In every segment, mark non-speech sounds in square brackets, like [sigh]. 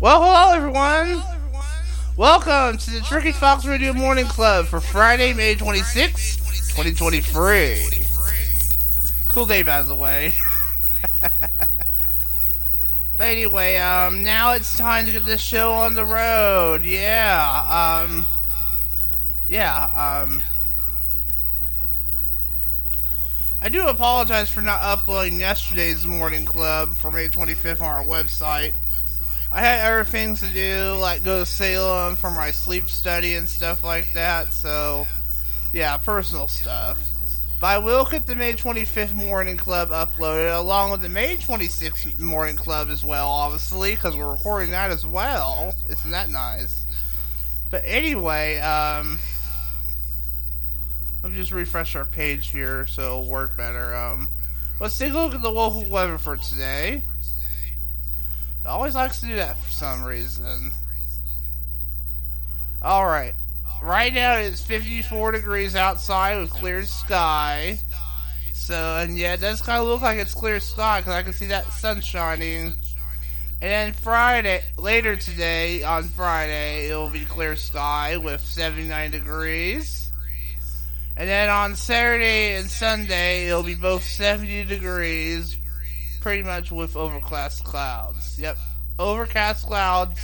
Well, hello everyone. Welcome to the Tricky Fox Radio Morning Club for Friday, May 26, 2023. Cool day, by the way. [laughs] but anyway, um, now it's time to get this show on the road. Yeah, um, yeah, um, I do apologize for not uploading yesterday's morning club for May 25th on our website. I had other things to do, like go to Salem for my sleep study and stuff like that, so yeah, personal stuff. But I will get the May 25th morning club uploaded along with the May 26th morning club as well, obviously, because we're recording that as well. Isn't that nice? But anyway, um, let me just refresh our page here so it'll work better. Um, let's take a look at the local weather for today. It always likes to do that for some reason. Alright. Right now it's 54 degrees outside with clear sky. So, and yeah, it does kind of look like it's clear sky because I can see that sun shining. And then Friday, later today, on Friday, it will be clear sky with 79 degrees. And then on Saturday and Sunday, it'll be both 70 degrees, pretty much with overcast clouds. Yep, overcast clouds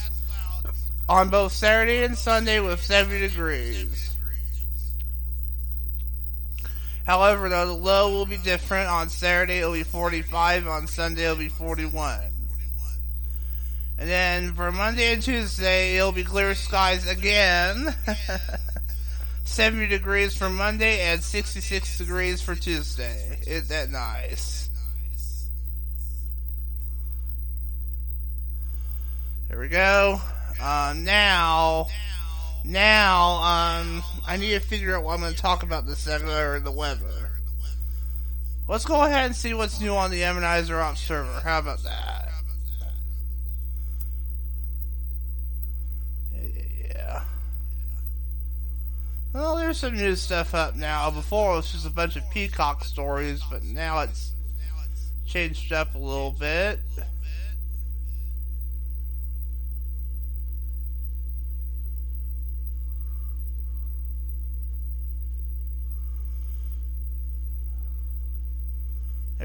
on both Saturday and Sunday with 70 degrees. However, though, the low will be different. On Saturday, it'll be 45. On Sunday, it'll be 41. And then for Monday and Tuesday, it'll be clear skies again. [laughs] 70 degrees for Monday and 66 degrees for Tuesday. Isn't that nice? There we go. Uh, now, now, um, I need to figure out what I'm going to talk about this segment or the weather. Let's go ahead and see what's new on the Itemizer-Observer. How about that? Yeah. Well, there's some new stuff up now. Before it was just a bunch of peacock stories, but now it's changed up a little bit.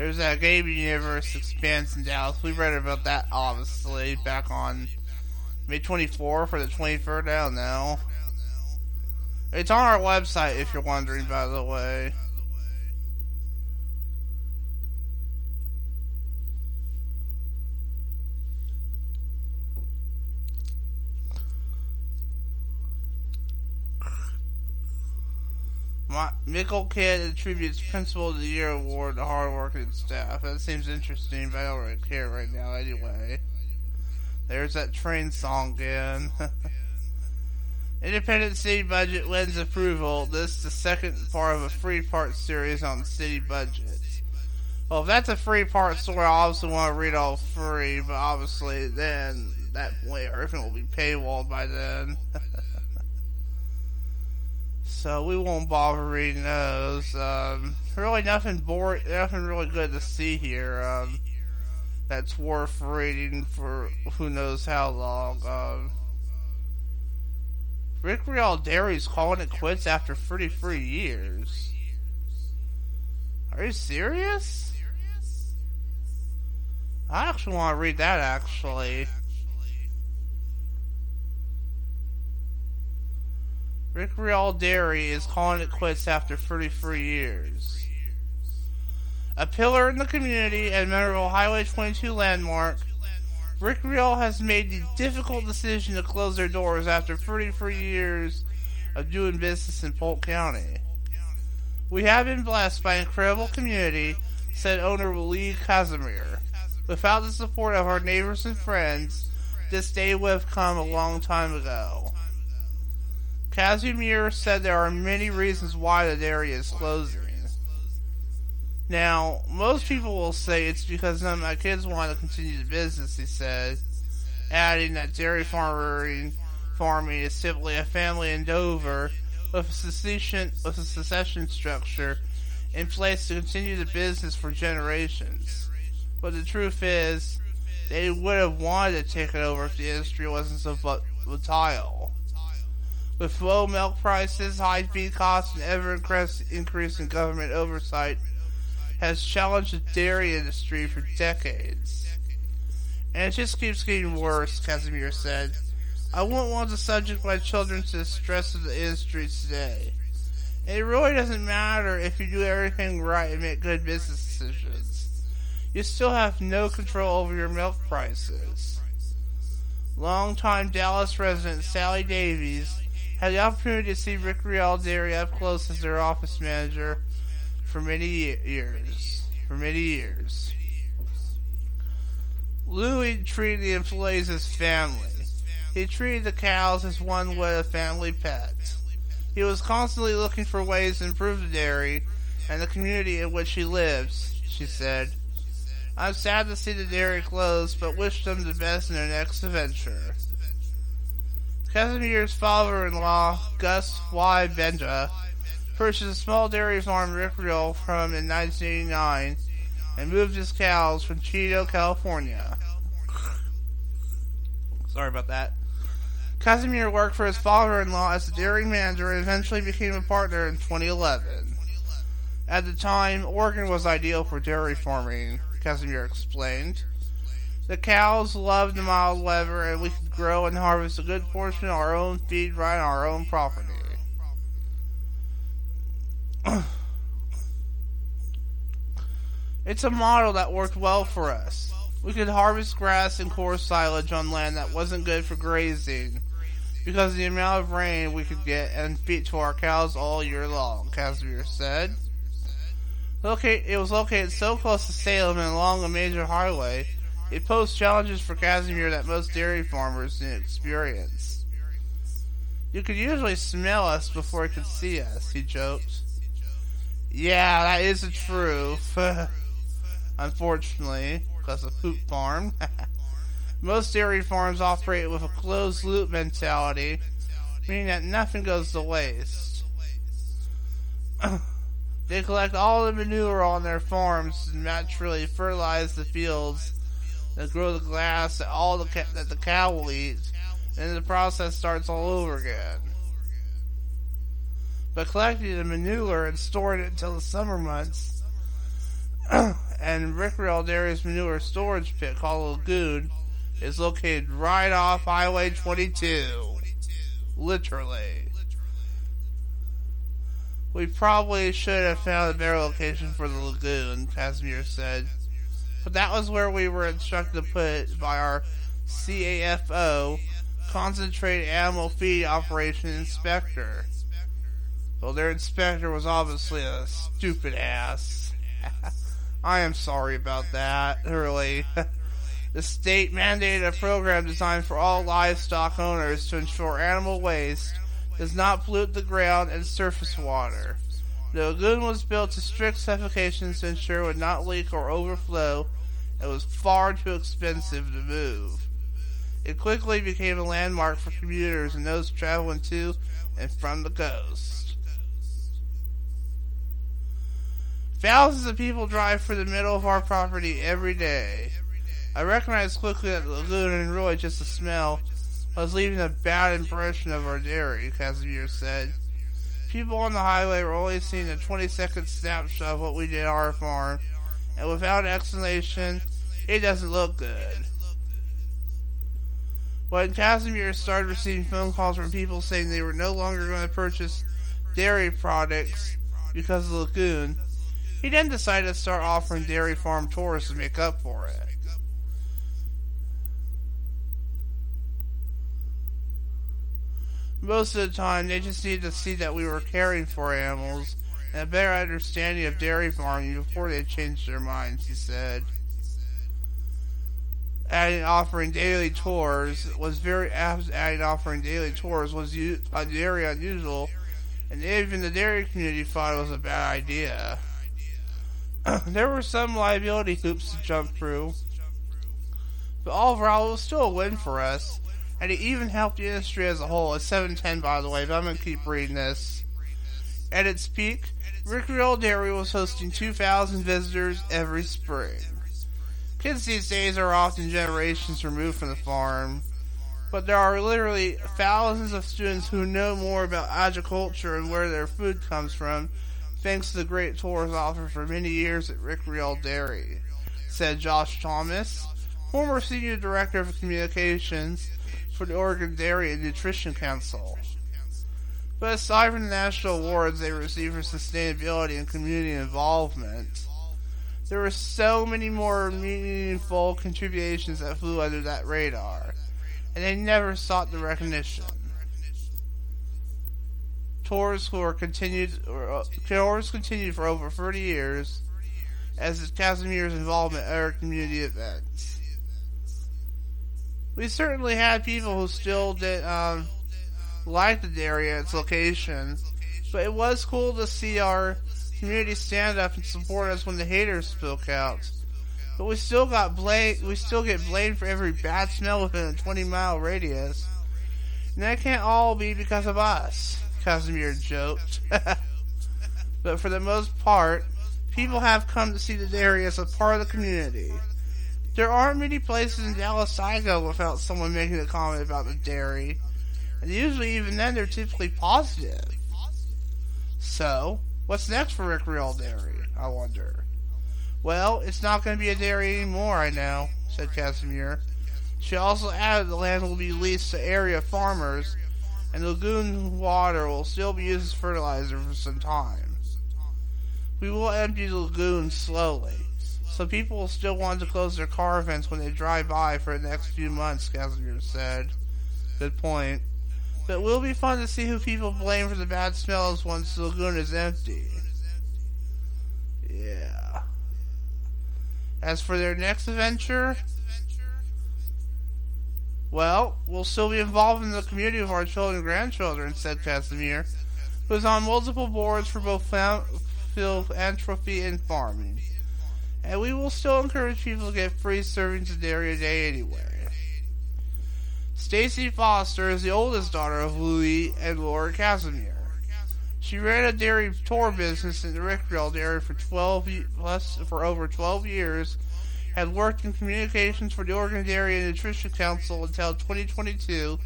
There's that game universe expansion in Dallas. We read about that obviously back on May 24th for the 23rd. I don't know. It's on our website if you're wondering, by the way. Michael Kidd attributes Principal of the Year award to hardworking staff. That seems interesting, but I don't really care right now anyway. There's that train song again. [laughs] Independent city budget wins approval. This is the second part of a three part series on city budget. Well, if that's a three part story, I obviously want to read all three, but obviously then that point everything will be paywalled by then. [laughs] so we won't bother reading those. Um, really, nothing boring, nothing really good to see here. Um, that's worth reading for who knows how long. Um, Rickreall Dairy's calling it quits after 33 years. Are you serious? I actually want to read that actually. Rickreall Dairy is calling it quits after 33 years. A pillar in the community and member of Highway 22 landmark, Rickreall has made the difficult decision to close their doors after 33 years of doing business in Polk County. We have been blessed by an incredible community, said owner Lee Kazemier. Without the support of our neighbors and friends, this day would have come a long time ago. Kazemier said there are many reasons why the dairy is closing. Now, most people will say it's because none of my kids want to continue the business, he said, adding that dairy farming, farming is simply a family endeavor with a secession, with a succession structure in place to continue the business for generations. But the truth is, they would have wanted to take it over if the industry wasn't so volatile. With low milk prices, high feed costs, and ever increasing government oversight, has challenged the dairy industry for decades. And it just keeps getting worse, Kazemier said. I wouldn't want to subject my children to the stress of the industry today. It really doesn't matter if you do everything right and make good business decisions. You still have no control over your milk prices. Longtime Dallas resident Sally Davies had the opportunity to see Rick Dairy up close as their office manager for many years. For many years. Louis treated the employees as family. He treated the cows as one would a family pet. He was constantly looking for ways to improve the dairy and the community in which he lives, she said. I'm sad to see the dairy close, but wish them the best in their next adventure. Kazemier's father-in-law, Gus Y. Benda, purchased a small dairy farm in Rickreall from in 1989 and moved his cows from Cheeto, California. Sorry about that. Kazemier worked for his father-in-law as a dairy manager and eventually became a partner in 2011. At the time, Oregon was ideal for dairy farming, Kazemier explained. The cows loved the mild weather and we could grow and harvest a good portion of our own feed right on our own property. [clears throat] it's a model that worked well for us. We could harvest grass and coarse silage on land that wasn't good for grazing because of the amount of rain we could get and feed to our cows all year long, Kazemier said. It was located so close to Salem and along a major highway, it posed challenges for Kazemier that most dairy farmers didn't experience. You could usually smell us before you could see us, he joked. Yeah, that is the truth. [laughs] Unfortunately, because of poop farm. [laughs] Most dairy farms operate with a closed loop mentality, meaning that nothing goes to waste. [clears throat] they collect all the manure on their farms and naturally fertilize the fields that grow the grass that all the ca- that the cow will eat, and the process starts all over again. But collecting the manure and storing it until the summer months, [clears throat] and Rickreall Dairy's manure storage pit called Lagoon is located right off Highway 22. Literally. We probably should have found a better location for the lagoon, Kazemier said. But that was where we were instructed to put by our CAFO, Concentrated Animal Feed Operation Inspector. Well, their inspector was obviously a stupid ass. [laughs] I am sorry about that, really. [laughs] The state mandated a program designed for all livestock owners to ensure animal waste does not pollute the ground and surface water. The lagoon was built to strict specifications to ensure it would not leak or overflow and was far too expensive to move. It quickly became a landmark for commuters and those traveling to and from the coast. Thousands of people drive through the middle of our property every day. I recognized quickly that the lagoon and really just the smell was leaving a bad impression of our dairy, Kazemier said. People on the highway were only seeing a 20 second snapshot of what we did on our farm, and without explanation, it doesn't look good. When Kazemier started receiving phone calls from people saying they were no longer going to purchase dairy products because of the lagoon, he then decided to start offering dairy farm tours to make up for it. Most of the time, they just needed to see that we were caring for animals and a better understanding of dairy farming before they changed their minds, he said. Adding offering daily tours was very adding offering daily tours was uh, very unusual, and even the dairy community thought it was a bad idea. [clears throat] there were some liability hoops to jump through, but overall it was still a win for us and it even helped the industry as a whole. It's 710, by the way, but I'm going to keep reading this. At its peak, Rickreall Dairy was hosting 2,000 visitors every spring. Kids these days are often generations removed from the farm, but there are literally thousands of students who know more about agriculture and where their food comes from thanks to the great tours offered for many years at Rickreall Dairy, said Josh Thomas, former senior director of communications for the Oregon Dairy and Nutrition Council. But aside from the national awards they received for sustainability and community involvement, there were so many more meaningful contributions that flew under that radar, and they never sought the recognition. Tours were continued, uh, tours continued for over 30 years, as is Kazemier's involvement in other community events. We certainly had people who still did um, like the and its location, but it was cool to see our community stand up and support us when the haters spoke out. But we still got blamed. We still get blamed for every bad smell within a 20 mile radius, and that can't all be because of us. Kazemier joked. [laughs] but for the most part, people have come to see the dairy as a part of the community. There aren't many places in Dallas I go without someone making a comment about the dairy, and usually even then they're typically positive. So, What's next for Rickreall Dairy? I wonder. Well, it's not going to be a dairy anymore, I know, said Kazemier. She also added the land will be leased to area farmers, and lagoon water will still be used as fertilizer for some time. We will empty the lagoon slowly, so people will still want to close their car vents when they drive by for the next few months, Kazemier said. Good point. But it will be fun to see who people blame for the bad smells once the lagoon is empty. Yeah. As for their next adventure, well, we'll still be involved in the community of our children and grandchildren, said Kazemier, who is on multiple boards for both philanthropy and farming. And we will still encourage people to get free servings of dairy a day anyway. Stacy Foster is the oldest daughter of Louis and Laura Kazemier. She ran a dairy tour business in the Rickreall dairy for 12 plus for over 12 years, had worked in communications for the Oregon Dairy and Nutrition Council until 2022,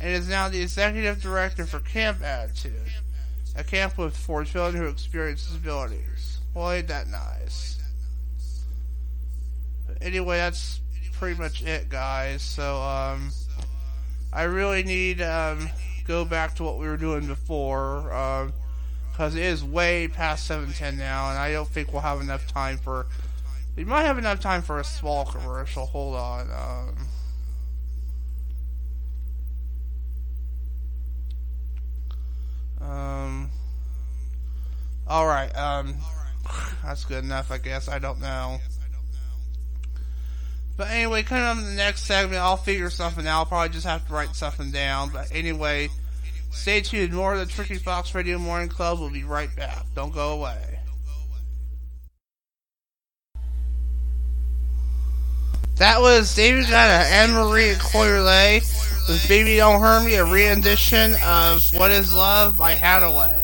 and is now the executive director for Camp Attitude, a camp with for children who experience disabilities. Well, ain't that nice? Anyway, that's pretty much it, guys. So, um, I really need um, go back to what we were doing before because um, it is way past 7:10 now, and I don't think we'll have enough time for. We might have enough time for a small commercial. Hold on. Um, um all right. Um, [sighs] that's good enough, I guess. I don't know. But anyway, coming up in the next segment, I'll figure something out. I'll probably just have to write something down. But anyway, stay tuned. More of the Tricky Fox Radio Morning Club. will be right back. Don't go away. That was David Guetta and Marie Coi Leray with Baby Don't Hurt Me, a rendition of What Is Love by Hadaway.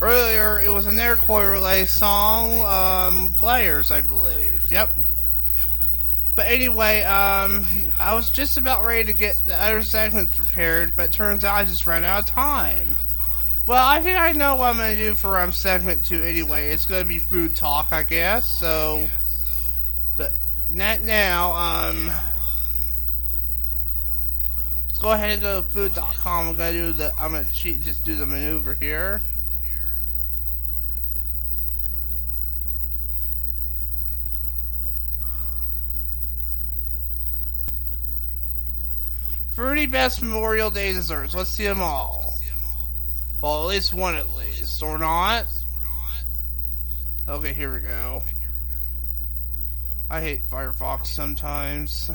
Earlier, it was another Coi Leray song, um, Players, I believe. Yep. But anyway, um, I was just about ready to get the other segments prepared, but turns out I just ran out of time. Well, I think I know what I'm to do for um, segment two anyway. It's to be food talk, I guess. So, but not now. Um, let's go ahead and go to food.com. I'm to do the. I'm to cheat, just do the maneuver here. 30 best Memorial Day desserts. Let's see them all. Well, at least one at least. Or not? Okay, here we go. I hate Firefox sometimes.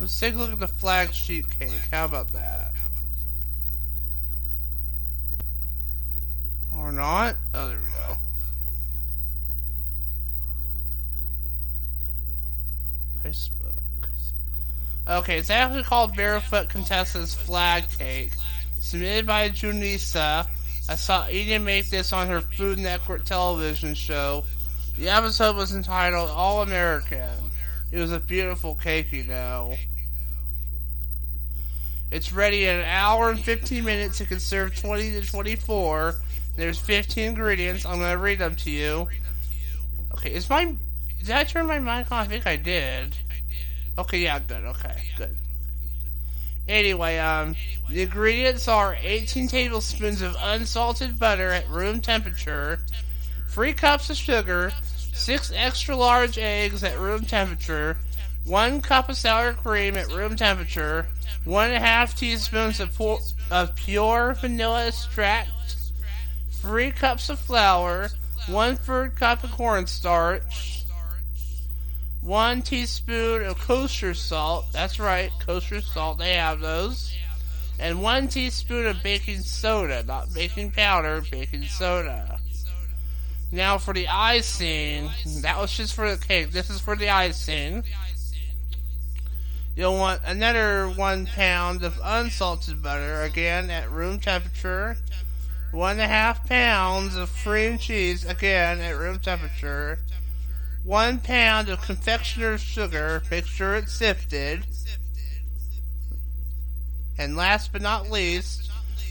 Let's take a look at the flag sheet cake. How about that? Or not? Oh, there we go. Facebook. Okay, it's actually called Barefoot Contessa's Flag Cake. Submitted by Junisa. I saw Eden make this on her Food Network television show, The episode was entitled All American. It was a beautiful cake, you know. It's ready in an hour and 15 minutes. It can serve 20 to 24. There's 15 ingredients. I'm going to read them to you. Okay, is my. Did I turn my mic on? I think I did. Okay, yeah, good. Okay, good. Anyway, um, the ingredients are 18 tablespoons of unsalted butter at room temperature, 3 cups of sugar, 6 extra large eggs at room temperature, 1 cup of sour cream at room temperature, 1.5 teaspoons of, por- of pure vanilla extract, 3 cups of flour, 1 third cup of cornstarch, one teaspoon of kosher salt. That's right, kosher salt. They have those. And one teaspoon of baking soda, not baking powder, baking soda. Now for the icing, that was just for the cake. This is for the icing. You'll want another one pound of unsalted butter, again at room temperature. One and a half pounds of cream cheese, again at room temperature one pound of confectioner's sugar, make sure it's sifted. And last but not least,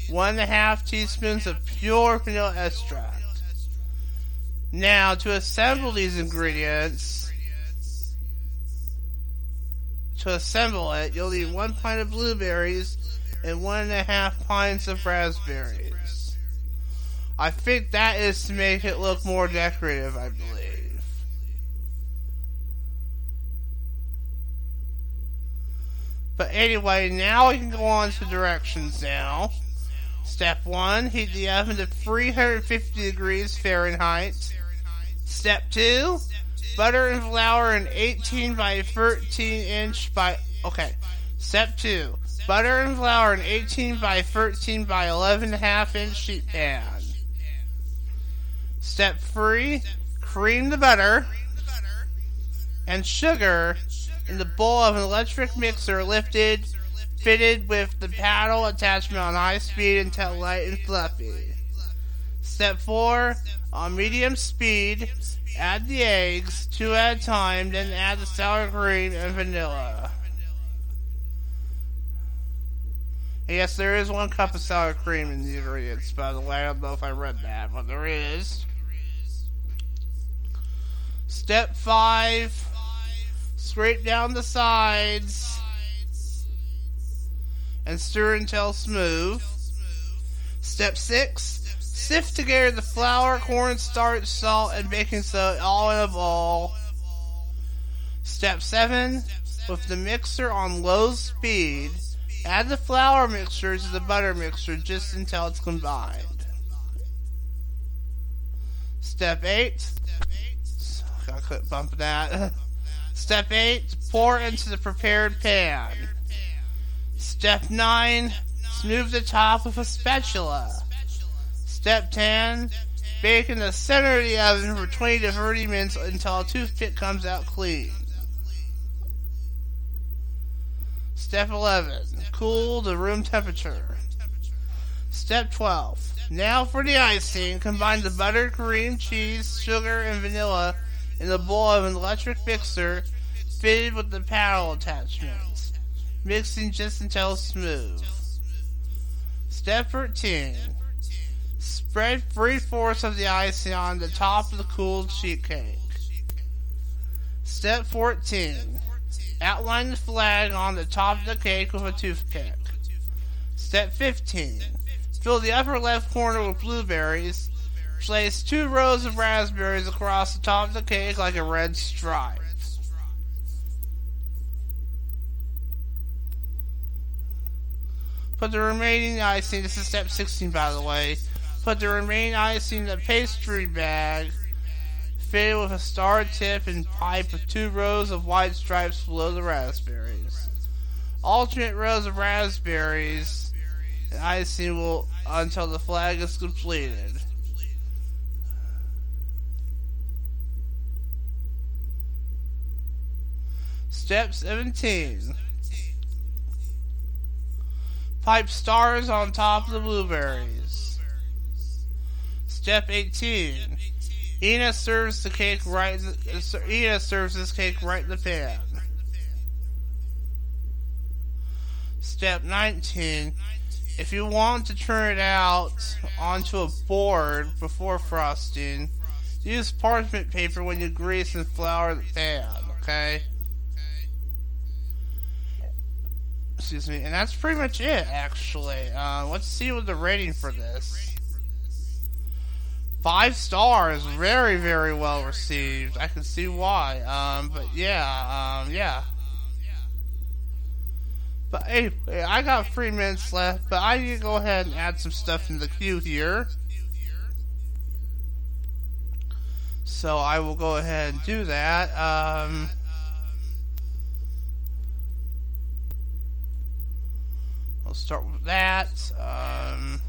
one and a half teaspoons of pure vanilla extract. Now, to assemble these ingredients, to assemble it, you'll need one pint of blueberries and one and a half pints of raspberries. I think that is to make it look more decorative, I believe. But anyway, now we can go on to directions now. Step 1, heat the oven to 350 degrees Fahrenheit. Step 2, butter and flour an 18 by 13 inch by. Okay. Step 2, butter and flour an 18 by 13 by 11.5 inch sheet pan. Step 3, cream the butter and sugar in the bowl of an electric mixer lifted, fitted with the paddle attachment on high speed until light and fluffy. Step 4. On medium speed, add the eggs, two at a time, then add the sour cream and vanilla. Yes, there is one cup of sour cream in the ingredients, by the way. I don't know if I read that, but there is. Step 5 Scrape down the sides and stir until smooth. Step 6. Sift together the flour, cornstarch, salt, and baking soda all in a bowl. Step 7. With the mixer on low speed, add the flour mixture to the butter mixture just until it's combined. Step 8. I couldn't bump that. [laughs] Step 8, pour into the prepared pan. Step 9, smooth the top with a spatula. Step 10, bake in the center of the oven for 20 to 30 minutes until a toothpick comes out clean. Step 11, cool to room temperature. Step 12, now for the icing, combine the butter, cream, cheese, sugar, and vanilla in the bowl of an electric mixer fitted with the paddle attachments, mixing just until smooth. Step 13. Spread three fourths of the icing on the top of the cooled sheet cake. Step 14. Outline the flag on the top of the cake with a toothpick. Step 15. Fill the upper left corner with blueberries Place two rows of raspberries across the top of the cake like a red stripe. Put the remaining icing, this is step 16 by the way, put the remaining icing in a pastry bag fitted with a star tip and pipe with two rows of white stripes below the raspberries. Alternate rows of raspberries and icing will until the flag is completed. Step 17. Pipe stars on top of the blueberries. Step 18. Ina serves the cake right. Ina serves this cake right in the pan. Step 19. If you want to turn it out onto a board before frosting, use parchment paper when you grease and flour the pan, okay? Excuse me. And that's pretty much it, actually. Uh, let's see what the rating for this. Five stars, very, very well received. I can see why. Um, but yeah, um, yeah. But anyway, I got three minutes left, but I need to go ahead and add some stuff in the queue here. So I will go ahead and do that. Um, I'll start with that. Um,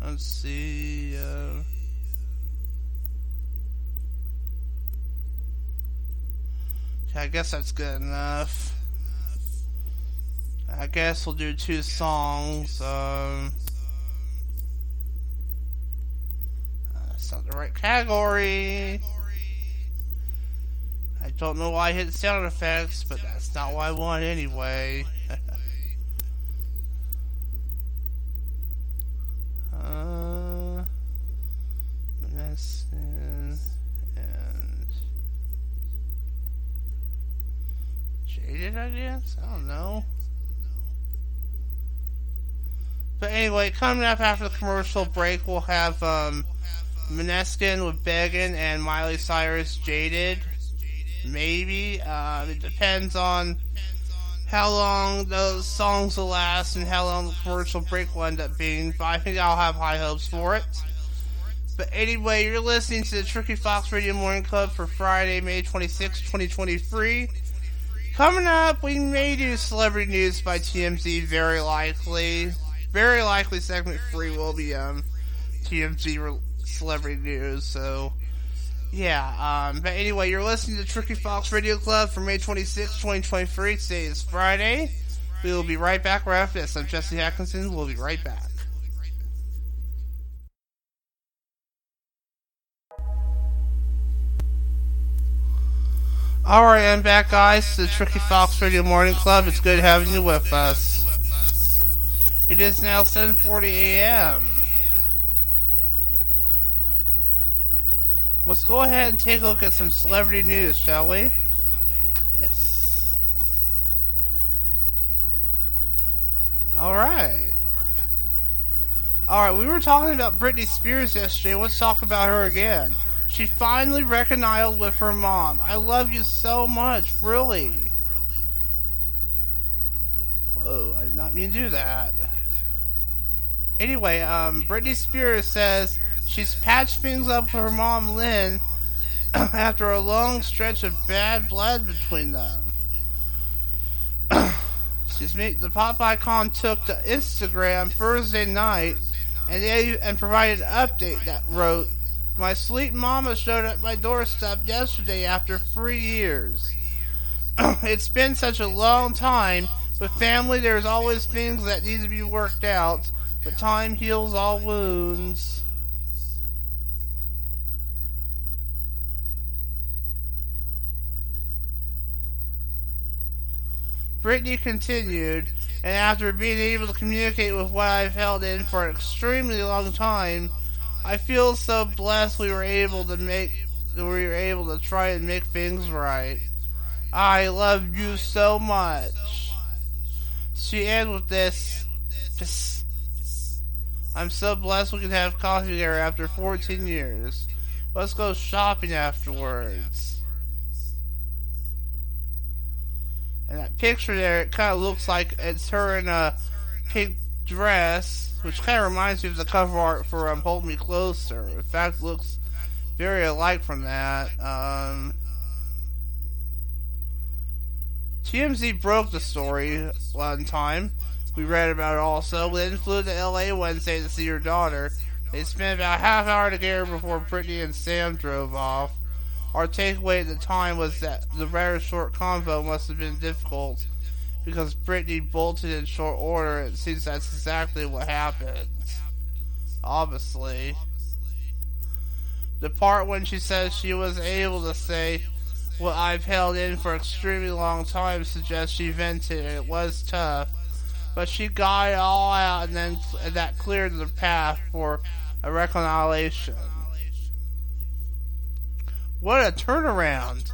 let's see. Uh, I guess that's good enough. I guess we'll do two songs. Um, not the right category. I don't know why I hit sound effects, but that's not what I want anyway. [laughs] uh, medicine and jaded, I guess. I don't know. But anyway, coming up after the commercial break, we'll have um, Måneskin with Beggin and Miley Cyrus Jaded. Maybe. Uh, it depends on how long those songs will last and how long the commercial break will end up being. But I think I'll have high hopes for it. But anyway, you're listening to the Tricky Fox Radio Morning Club for Friday, May 26, 2023. Coming up, we may do celebrity news by TMZ, very likely very likely segment three will be um TMZ celebrity news. So yeah. Um, but anyway, you're listening to Tricky Fox Radio Club for May 26, 2023. Today is Friday. We will be right back right after this. I'm Jesse Atkinson. We'll be right back. Alright, I'm back, guys. The Tricky Fox Radio Morning Club. It's good having you with us. It is now 7:40 a.m. Let's go ahead and take a look at some celebrity news, shall we? Yes. All right. All right, we were talking about Britney Spears yesterday. Let's talk about her again. She finally reconciled with her mom. I love you so much, really. Whoa, I did not mean to do that. Anyway, um, Britney Spears says she's patched things up for her mom, Lynn, [clears throat] after a long stretch of bad blood between them. [clears throat] Excuse me. The pop icon took to Instagram Thursday night and they and provided an update that wrote, "My sweet mama showed up at my doorstep yesterday after three years. [clears throat] it's been such a long time." With family, there's always things that need to be worked out, but time heals all wounds. Britney continued, and after being able to communicate with what I've held in for an extremely long time, I feel so blessed we were able to make we were able to try and make things right. I love you so much. She ends with this. Just I'm so blessed we can have coffee together after 14 years. Let's go shopping afterwards. And that picture there, it kind of looks like it's her in a pink dress, which kind of reminds me of the cover art for um, Hold Me Closer. In fact, looks very alike from that. Um, TMZ broke the story one time we read about it also. Then flew to LA Wednesday to see her daughter. They spent about half hour together before Britney and Sam drove off. Our takeaway at the time was that the rather short convo must have been difficult, because Britney bolted in short order. And it seems that's exactly what happened. Obviously. The part when she says she was able to say what I've held in for extremely long time suggests she vented and it was tough. But she got it all out and then and that cleared the path for a reconciliation. What a turnaround!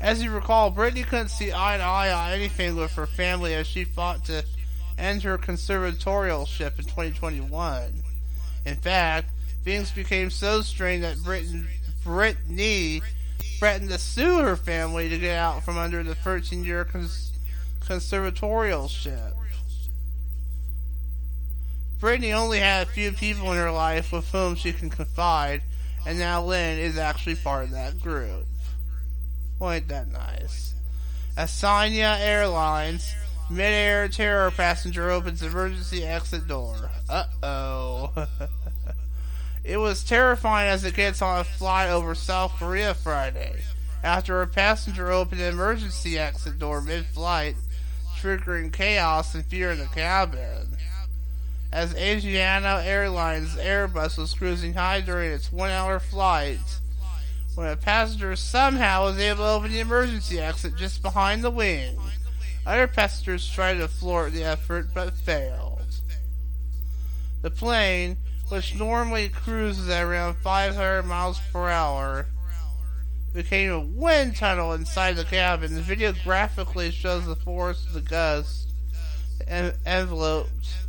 As you recall, Britney couldn't see eye to eye on anything with her family as she fought to end her conservatorialship in 2021. In fact, things became so strained that Britney threatened to sue her family to get out from under the 13 year cons- conservatorialship. Britney only had a few people in her life with whom she can confide, and now Lynn is actually part of that group. Ain't that nice? Asiana Airlines mid-air terror passenger opens emergency exit door. Uh-oh. [laughs] it was terrifying as it gets on a flight over South Korea Friday. After a passenger opened an emergency exit door mid-flight, triggering chaos and fear in the cabin. As Asiana Airlines Airbus was cruising high during its one-hour flight, when a passenger somehow was able to open the emergency exit just behind the wing. Other passengers tried to thwart the effort but failed. The plane, which normally cruises at around 500 miles per hour, became a wind tunnel inside the cabin. The video graphically shows the force of the gust en- enveloped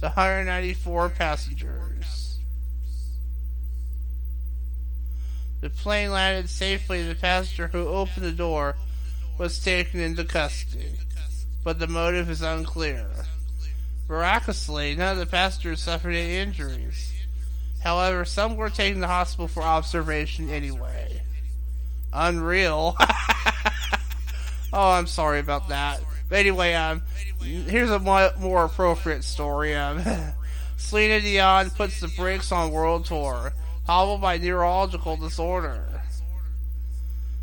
the 194 passengers. The plane landed safely the passenger who opened the door was taken into custody, but the motive is unclear. Miraculously, none of the passengers suffered any injuries. However, some were taken to the hospital for observation anyway. Unreal. [laughs] oh, I'm sorry about that. But anyway, um, here's a more appropriate story. Um, [laughs] Selena Dion puts the brakes on world tour hobbled by neurological disorder.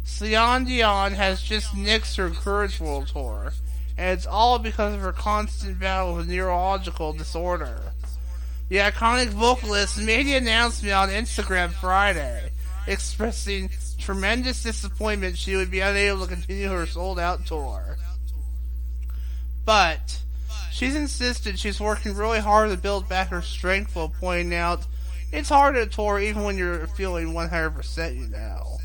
Celine Dion has just nixed her Courage World Tour, and it's all because of her constant battle with neurological disorder. The iconic vocalist made the announcement on Instagram Friday, expressing tremendous disappointment she would be unable to continue her sold out tour. But, she's insisted she's working really hard to build back her strength while pointing out it's hard to tour even when you're feeling 100% you know.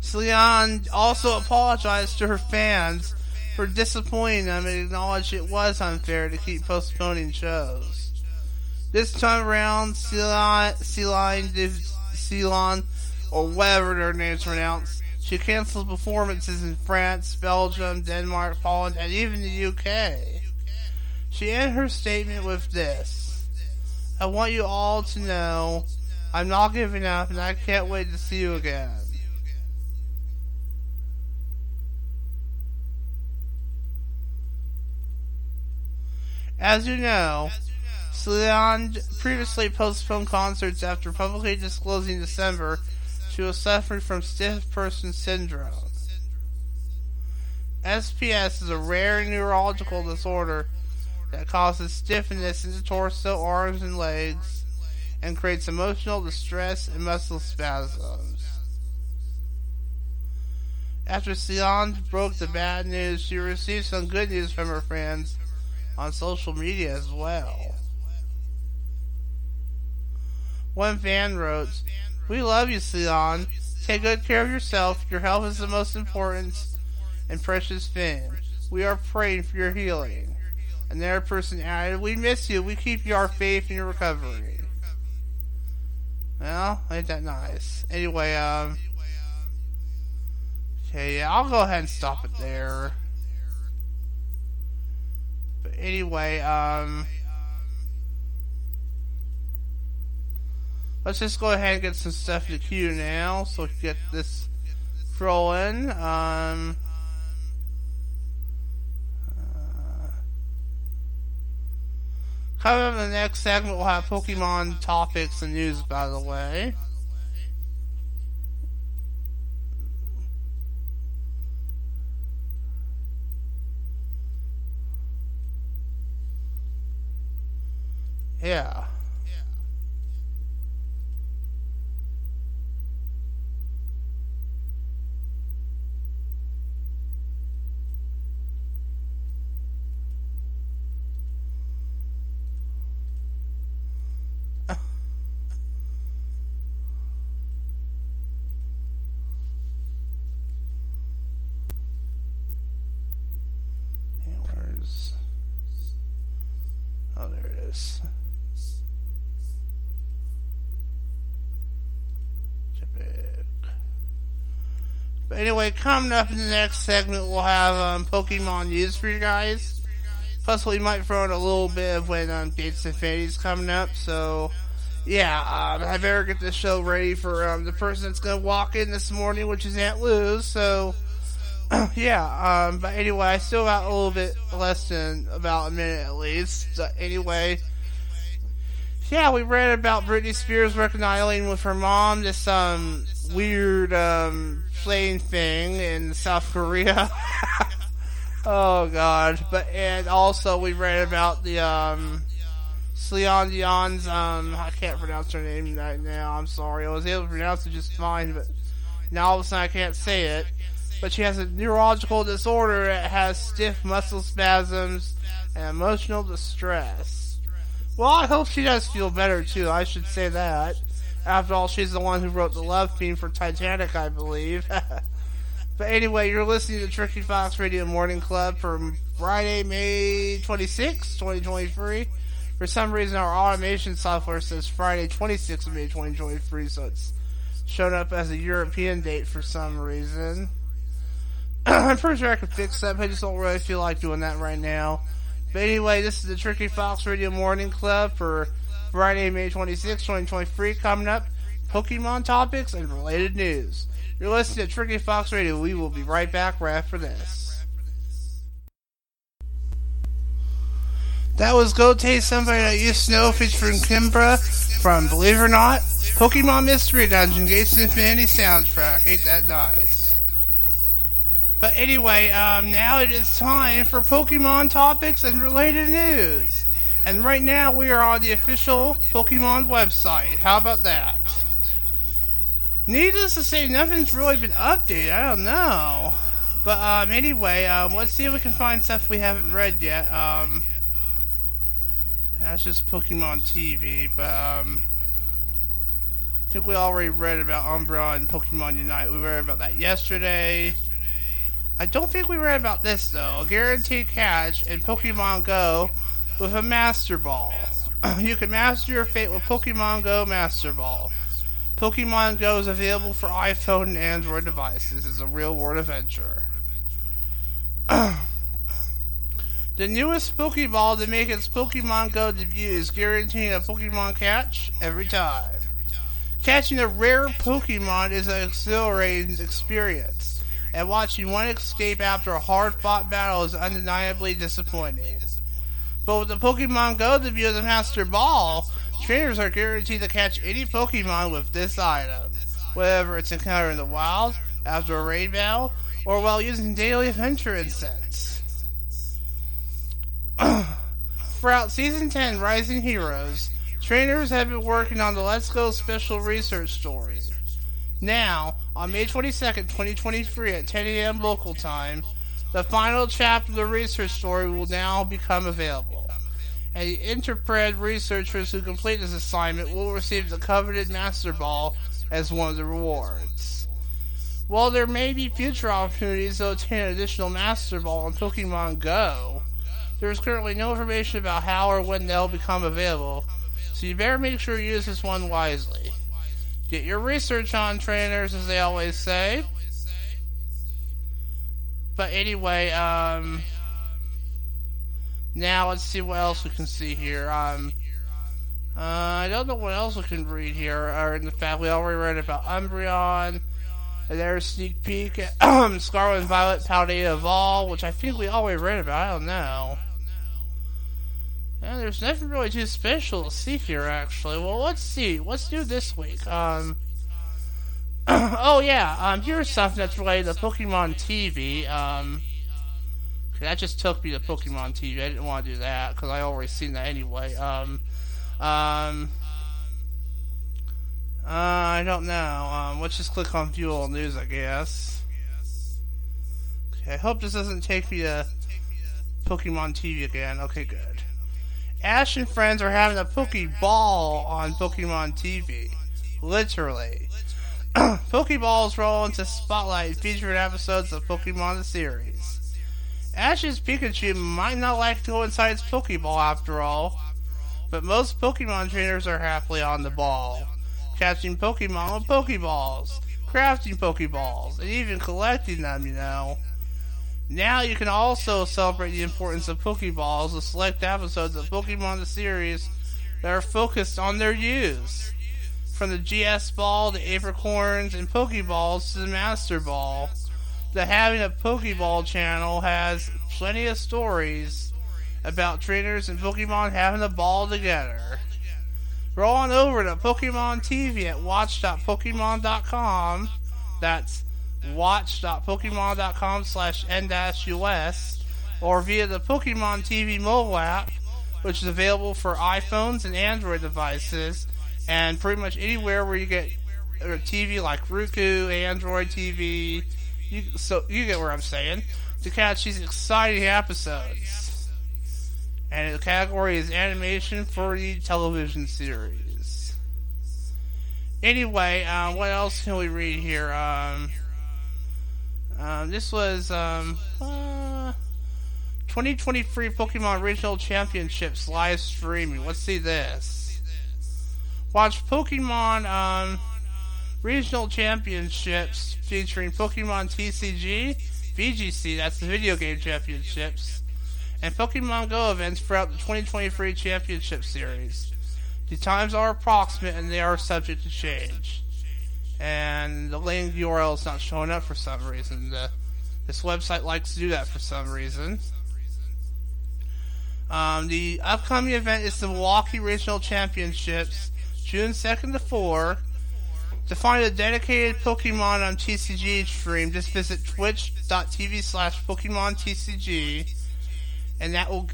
Celine also apologized to her fans for disappointing them and acknowledged it was unfair to keep postponing shows. This time around, Celine, Celine, Celine, or whatever their names pronounced, she canceled performances in France, Belgium, Denmark, Poland, and even the UK. She ended her statement with this I want you all to know I'm not giving up and I can't wait to see you again. As you know, Celine previously postponed concerts after publicly disclosing December she was suffering from stiff person syndrome. SPS is a rare neurological disorder that causes stiffness in the torso, arms, and legs, and creates emotional distress and muscle spasms. After Celine broke the bad news, she received some good news from her friends on social media as well. One fan wrote, We love you, Celine. Take good care of yourself. Your health is the most important and precious thing. We are praying for your healing. Another person added, We miss you. We keep your faith in your recovery. Well, ain't that nice? Anyway, um. Okay, yeah, I'll go ahead and stop it there. But anyway, um. Let's just go ahead and get some stuff to queue now, so we can get this rolling. Um, uh, coming up in the next segment, we'll have Pokemon topics and news, by the way. Yeah. Coming up in the next segment, we'll have um, Pokemon news for you guys. Plus, we might throw in a little bit of when um, Gates Infinity's coming up. So, yeah, um, I better get the show ready for um, the person that's going to walk in this morning, which is Aunt Lou. So, [clears throat] yeah, um, but anyway, I still got a little bit less than about a minute at least. So anyway, yeah, we read about Britney Spears reconciling with her mom, this, um, weird, um, plane thing in South Korea. [laughs] oh god. But, and also we read about the, um, Celine Dion's, um, I can't pronounce her name right now, I'm sorry. I was able to pronounce it just fine, but now all of a sudden I can't say it but she has a neurological disorder that has stiff muscle spasms and emotional distress. Well, I hope she does feel better too. I should say that. After all, she's the one who wrote the love theme for Titanic, I believe. [laughs] but anyway, you're listening to Tricky Fox Radio Morning Club for Friday, May 26, 2023. For some reason, our automation software says Friday, 26th of May 2023, so it's shown up as a European date for some reason. [clears throat] I'm pretty sure I could fix that, but I just don't really feel like doing that right now. But anyway, this is the Tricky Fox Radio Morning Club for Friday, May 26, 2023. Coming up, Pokemon topics and related news. You're listening to Tricky Fox Radio. We will be right back right after this. That was Go Taste Somebody That Used to Know featuring Kimbra from Believe It or Not, Pokemon Mystery Dungeon Gates Infinity soundtrack. Ain't that nice? But anyway, um, now it is time for Pokemon topics and related news. And right now we are on the official Pokemon website. How about that? Needless to say, nothing's really been updated. I don't know. But um, anyway, um, let's see if we can find stuff we haven't read yet. Um, that's just Pokemon TV, but um, I think we already read about Umbreon and Pokemon Unite. We read about that yesterday. I don't think we read about this though. A guaranteed catch in Pokemon Go with a Master Ball. [clears throat] you can master your fate with Pokemon Go Master Ball. Pokemon Go is available for iPhone and Android devices. It's a real world adventure. [clears throat] the newest Pokeball to make its Pokemon Go debut is guaranteeing a Pokemon catch every time. Catching a rare Pokemon is an exhilarating experience and watching one escape after a hard fought battle is undeniably disappointing. But with the Pokemon Go debut of the Master Ball, trainers are guaranteed to catch any Pokemon with this item, whether it's encountered in the wild, after a raid battle, or while using daily adventure incense. [clears throat] Throughout Season 10 Rising Heroes, trainers have been working on the Let's Go special research story. Now, on May 22nd, 2023 at 10 a.m. local time, the final chapter of the research story will now become available. And the Interpred researchers who complete this assignment will receive the coveted Master Ball as one of the rewards. While there may be future opportunities to obtain an additional Master Ball in Pokemon Go, there is currently no information about how or when they'll become available, so you better make sure you use this one wisely. Get your research on trainers, as they always say. But anyway, um, now let's see what else we can see here. Um, uh, I don't know what else we can read here. Or in the fact, we already read about Umbreon. And there's sneak peek [clears throat] Scarlet and Violet Paldea Evolve, which I think we already read about. I don't know. There's nothing really too special to see here, actually. Well, let's see. Let's do this week. Um. [clears throat] oh yeah. Um. Here's something that's related to Pokemon TV. Um. That just took me to Pokemon TV. I didn't want to do that because I already seen that anyway. Um. Um, uh, I don't know. Um, let's just click on view all news, I guess. Okay, I hope this doesn't take me to Pokemon TV again. Okay, good. Ash and friends are having a Pokeball on Pokemon TV. Literally. [clears throat] Pokeballs roll into spotlight featuring episodes of Pokemon the series. Ash's Pikachu might not like to go inside its Pokeball after all, but most Pokemon trainers are happily on the ball, catching Pokemon with Pokeballs, crafting Pokeballs, and even collecting them, you know. Now you can also celebrate the importance of Pokeballs with select episodes of Pokemon the series that are focused on their use. From the GS Ball to Apricorns and Pokeballs to the Master Ball. The Having a Pokeball channel has plenty of stories about trainers and Pokemon having a ball together. Roll on over to Pokemon TV at watch.pokemon.com. That's watch.pokemon.com slash n-us or via the Pokemon TV mobile app, which is available for iPhones and Android devices, and pretty much anywhere where you get a TV like Roku, Android TV, you, so you get where I'm saying, to catch these exciting episodes. And the category is animation for the television series. Anyway, uh, what else can we read here? Um, um, this was um, uh, 2023 Pokemon Regional Championships live streaming. Let's see this. Watch Pokemon um, Regional Championships featuring Pokemon TCG, VGC, that's the video game championships, and Pokemon Go events throughout the 2023 Championship Series. The times are approximate and they are subject to change and the link URL is not showing up for some reason. The, this website likes to do that for some reason. Um, the upcoming event is the Milwaukee Regional Championships, June 2nd to 4. To find a dedicated Pokemon on TCG stream, just visit twitch.tv slash Pokemon TCG, and that will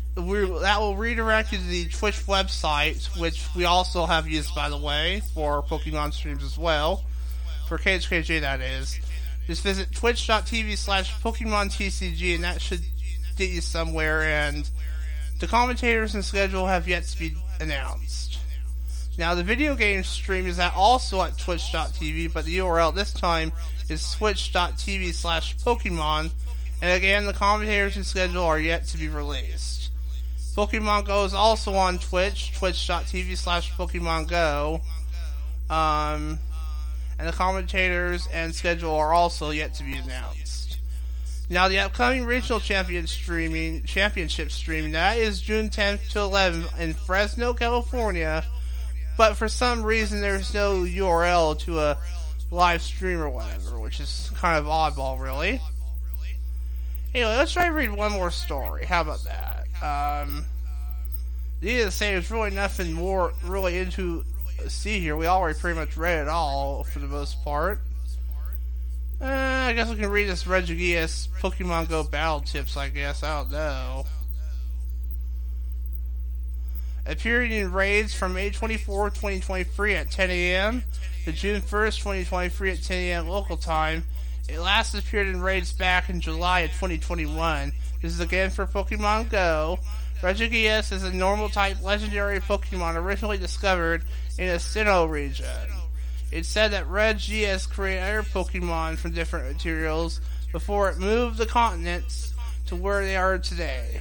that will redirect you to the Twitch website, which we also have used, by the way, for Pokemon streams as well for KHKJ that is. Just visit twitch.tv slash Pokemon TCG and that should get you somewhere and the commentators and schedule have yet to be announced. Now the video game stream is at also at twitch.tv, but the URL this time is twitch.tv slash Pokemon, and again the commentators and schedule are yet to be released. Pokemon Go is also on Twitch, twitch.tv slash Pokemon Go. Um, and the commentators and schedule are also yet to be announced. Now, the upcoming regional champion streaming championship streaming that is June 10th to 11th in Fresno, California, but for some reason there's no URL to a live stream or whatever, which is kind of oddball, really. Anyway, let's try to read one more story. How about that? Um, needless to say, there's really nothing more really into see here. We already pretty much read it all for the most part. Uh, I guess we can read this Regigigas Pokemon Go battle tips, I guess. I don't know. Appearing in raids from May 24, 2023 at 10 a.m. to June 1st, 2023 at 10 a.m. local time. It last appeared in raids back in July of 2021. This is again for Pokemon Go. Regigigas is a normal type legendary Pokemon originally discovered in the Sinnoh region. It's said that Regigigas created other Pokemon from different materials before it moved the continents to where they are today.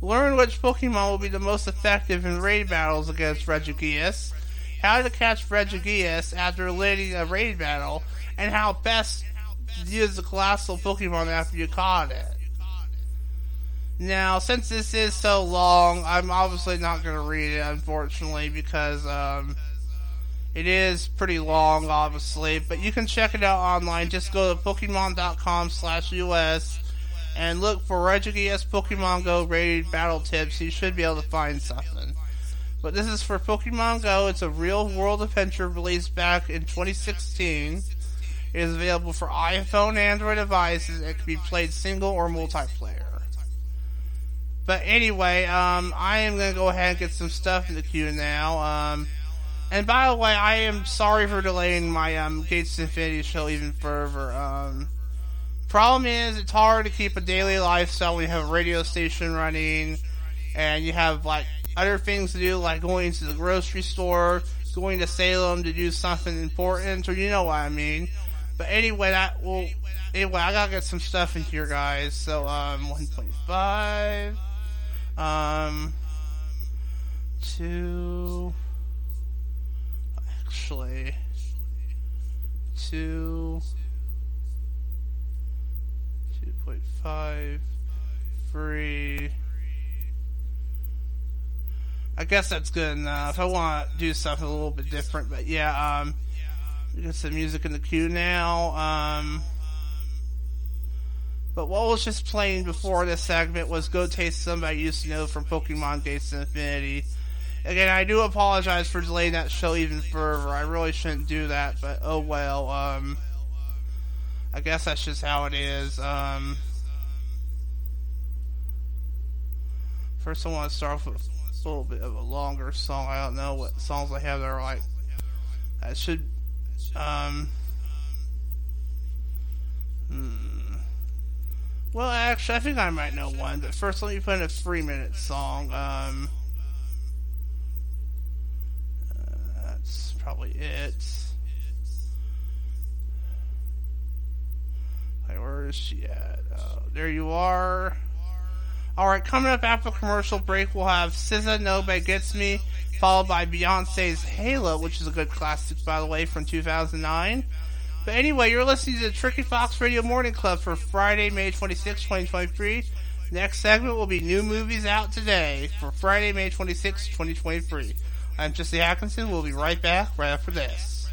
Learn which Pokemon will be the most effective in raid battles against Regigigas, how to catch Regigigas after leading a raid battle, and how best to use the colossal Pokemon after you caught it. Now, since this is so long, I'm obviously not going to read it, unfortunately, because um, it is pretty long, obviously. But you can check it out online. Just go to Pokemon.com slash US and look for Regigigas Pokemon Go rated battle tips. You should be able to find something. But this is for Pokemon Go. It's a real world adventure released back in 2016. It is available for iPhone and Android devices. It can be played single or multiplayer. But anyway, um, I am gonna go ahead and get some stuff in the queue now. Um, and by the way, I am sorry for delaying my um, Gates Infinity show even further. Um, problem is, it's hard to keep a daily lifestyle when you have a radio station running, and you have like other things to do, like going to the grocery store, going to Salem to do something important, or you know what I mean. But anyway, that will. Anyway, I gotta get some stuff in here, guys. So, um, 1.5. Um, two. Actually, two. 2.5. Three. I guess that's good enough. I want to do something a little bit different, but yeah, um, we got some music in the queue now. Um, but what was just playing before this segment was Go Taste Somebody Used to Know from Pokemon Gates Infinity. Again, I do apologize for delaying that show even further. I really shouldn't do that, but oh well. Um, I guess that's just how it is. Um, first, I want to start off with a little bit of a longer song. I don't know what songs I have that are like. That should. Um. Hmm. Well, actually, I think I might know one. But first, let me put in a three-minute song. Um. Uh, that's probably it. Hey, where is she at? Oh, there you are. Alright, coming up after commercial break, we'll have SZA Nobody Gets Me, followed by Beyonce's Halo, which is a good classic, by the way, from 2009. But anyway, you're listening to the Tricky Fox Radio Morning Club for Friday, May 26, 2023. Next segment will be new movies out today for Friday, May 26, 2023. I'm Jesse Atkinson. We'll be right back right after this.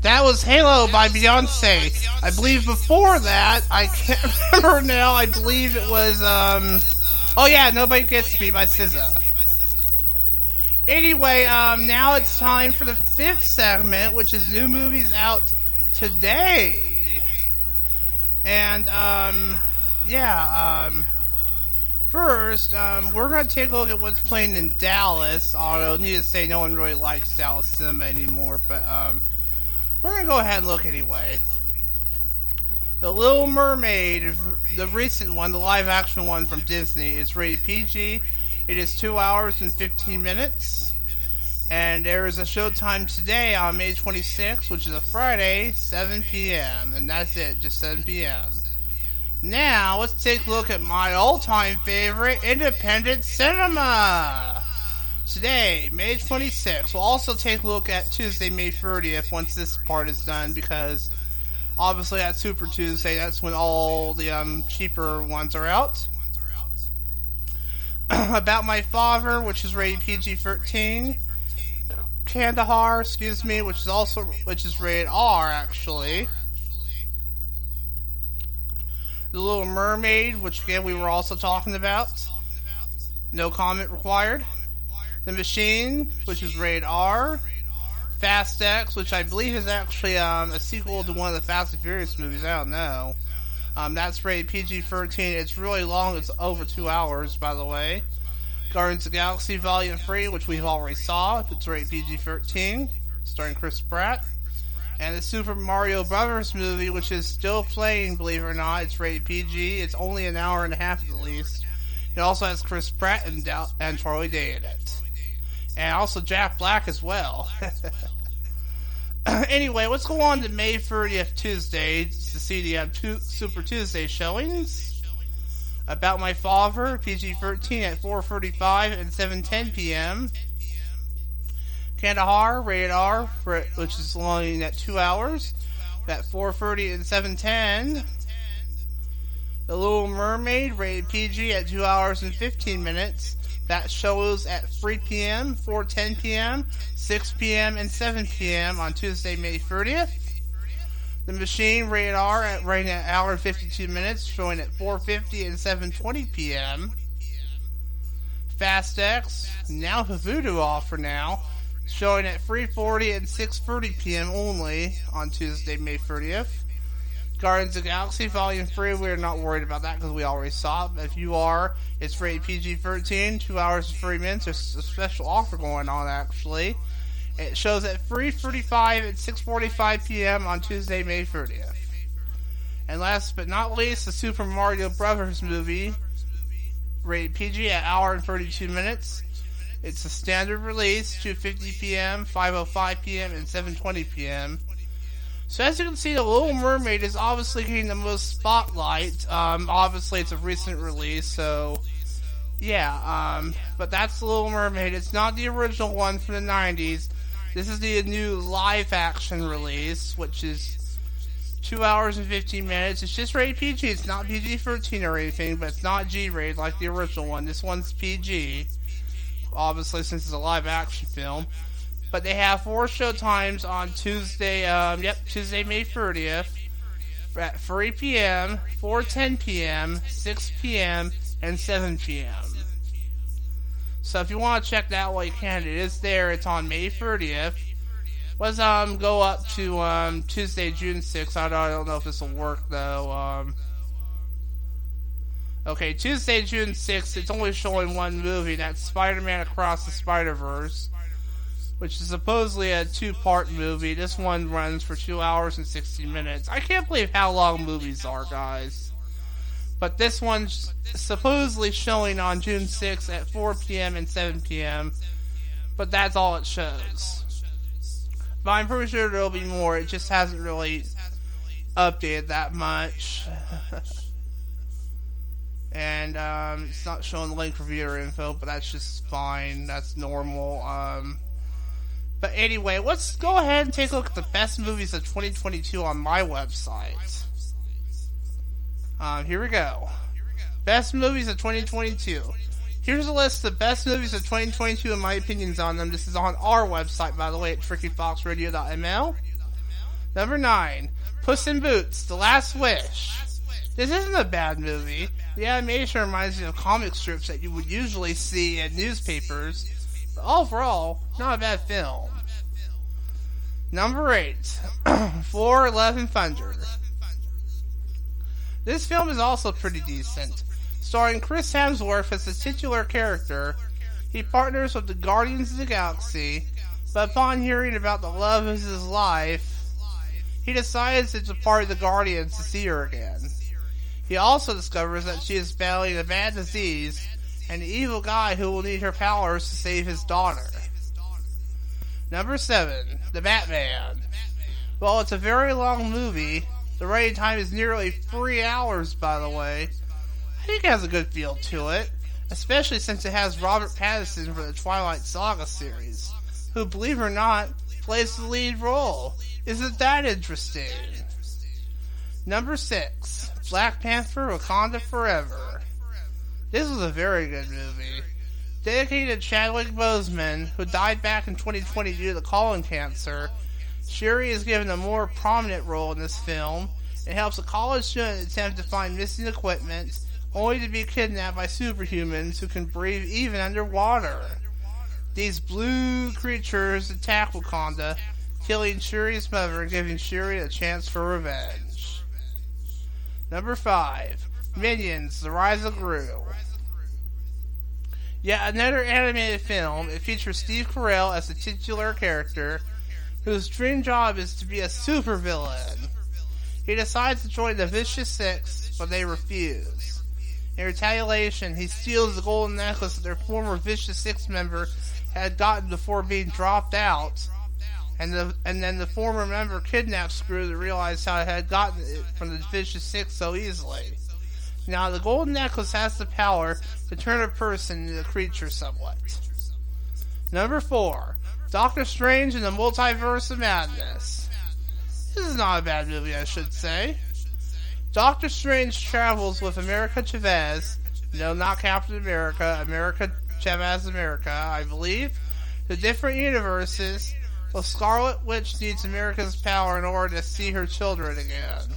That was Halo by Beyonce. I believe before that, I can't [laughs] remember now. I believe it was, um, oh yeah, Nobody Gets Me by SZA. Anyway, um, now it's time for the fifth segment, which is new movies out today. And, um, yeah, um, first, um, we're gonna take a look at what's playing in Dallas, although, need to say, no one really likes Dallas cinema anymore, but, um, we're gonna go ahead and look anyway. The Little Mermaid, the recent one, the live action one from Disney, it's rated PG. It is 2 hours and 15 minutes. And there is a showtime today on May 26th, which is a Friday, 7 p.m. And that's it, just 7 p.m. Now, let's take a look at my all time favorite independent cinema. Today, May 26th, we'll also take a look at Tuesday, May 30th, once this part is done, because obviously at Super Tuesday, that's when all the um, cheaper ones are out. [clears throat] About My Father, which is rated PG-13. Kandahar, excuse me, which is also which is rated R actually. The Little Mermaid, which again we were also talking about. No comment required. The Machine, which is rated R. Fast X, which I believe is actually um, a sequel to one of the Fast and Furious movies. I don't know. Um, that's rated PG-13. It's really long. It's over two hours, by the way. Guardians of the Galaxy Volume 3, which we've already saw. It's rated PG-13, starring Chris Pratt. And the Super Mario Brothers movie, which is still playing, believe it or not. It's rated PG. It's only an hour and a half at least. It also has Chris Pratt and, and Charlie Day in it and also Jack Black as well. [laughs] [clears throat] anyway, let's go on to May 30th, Tuesday, to see the uh, two, Super Tuesday showings. About My Father, PG-13 at 4.35 and 7.10 p.m. Kandahar, rated R, for, which is long at 2 hours, at 4.30 and 7.10. The Little Mermaid, rated PG at 2 hours and 15 minutes, that shows at 3 p.m., 4:10 p.m., 6 p.m., and 7 p.m. on Tuesday, May 30th. The machine radar at running an hour and 52 minutes, showing at 4:50 and 7:20 p.m. Fast X now for Vudu off for now, showing at 3:40 and 6:30 p.m. only on Tuesday, May 30th. Guardians of the Galaxy Volume 3, we're not worried about that because we already saw it. If you are, it's rated PG 13, 2 hours and 3 minutes. There's a special offer going on, actually. It shows at 3.45 and 6.45 p.m. on Tuesday, May 30th. And last but not least, the Super Mario Brothers movie, rated PG at hour and 32 minutes. It's a standard release, 2.50 p.m., 5.05 p.m., and 7.20 p.m. So as you can see, The Little Mermaid is obviously getting the most spotlight. Um, obviously, it's a recent release, so yeah. Um, but that's The Little Mermaid. It's not the original one from the '90s. This is the new live-action release, which is two hours and 15 minutes. It's just rated PG. It's not PG-13 or anything, but it's not G-rated like the original one. This one's PG, obviously since it's a live-action film. But they have four show times on Tuesday. Um, yep, Tuesday, May 30th, at 3 p.m., 4:10 p.m., 6 p.m., and 7 p.m. So if you want to check that out, you can. It is there. It's on May 30th. Let's um go up to um Tuesday, June 6th. I don't, I don't know if this will work though. Um. Okay, Tuesday, June 6th, it's only showing one movie. That's Spider Man Across the Spider Verse which is supposedly a two part movie. This one runs for two hours and 60 minutes. I can't believe how long movies are, guys. But this one's supposedly showing on June 6th at 4 p.m. and 7 p.m. But that's all it shows. But I'm pretty sure there'll be more. It just hasn't really updated that much. [laughs] and um, it's not showing the link for viewer info, but that's just fine. That's normal. Um, but anyway, let's go ahead and take a look at the best movies of 2022 on my website. Um, here we go. Best movies of 2022. Here's a list of the best movies of 2022 and my opinions on them. This is on our website, by the way, at trickyfoxradio.ml. Number 9. Puss in Boots, The Last Wish. This isn't a bad movie. The animation reminds me of comic strips that you would usually see in newspapers overall, not a bad film. Number 8, [clears throat] Thor Love and Thunder. This film is also pretty decent. Starring Chris Hemsworth as the titular character, he partners with the Guardians of the Galaxy, but upon hearing about the love of his life, he decides to depart the Guardians to see her again. He also discovers that she is battling a bad disease the evil guy who will need her powers to save his daughter. Number 7. The Batman. Well, it's a very long movie. The running time is nearly three hours, by the way. I think it has a good feel to it, especially since it has Robert Pattinson for the Twilight Saga series, who, believe it or not, plays the lead role. Isn't that interesting? Number 6. Black Panther Wakanda Forever. This was a very good movie. Dedicated to Chadwick Boseman, who died back in 2020 due to colon cancer, Shuri is given a more prominent role in this film and helps a college student attempt to find missing equipment, only to be kidnapped by superhumans who can breathe even underwater. These blue creatures attack Wakanda, killing Shuri's mother and giving Shuri a chance for revenge. Number 5. Minions, The Rise of Gru. Yet another animated film. It features Steve Carell as the titular character, whose dream job is to be a supervillain. He decides to join the Vicious Six, but they refuse. In retaliation, he steals the golden necklace that their former Vicious Six member had gotten before being dropped out, and the and then the former member kidnaps Gru to realize how he had gotten it from the Vicious Six so easily. Now, the golden necklace has the power to turn a person into a creature somewhat. Number 4. Doctor Strange in the Multiverse of Madness. This is not a bad movie, I should say. Doctor Strange travels with America Chavez, no, not Captain America, America Chavez America, I believe, to different universes, while Scarlet Witch needs America's power in order to see her children again.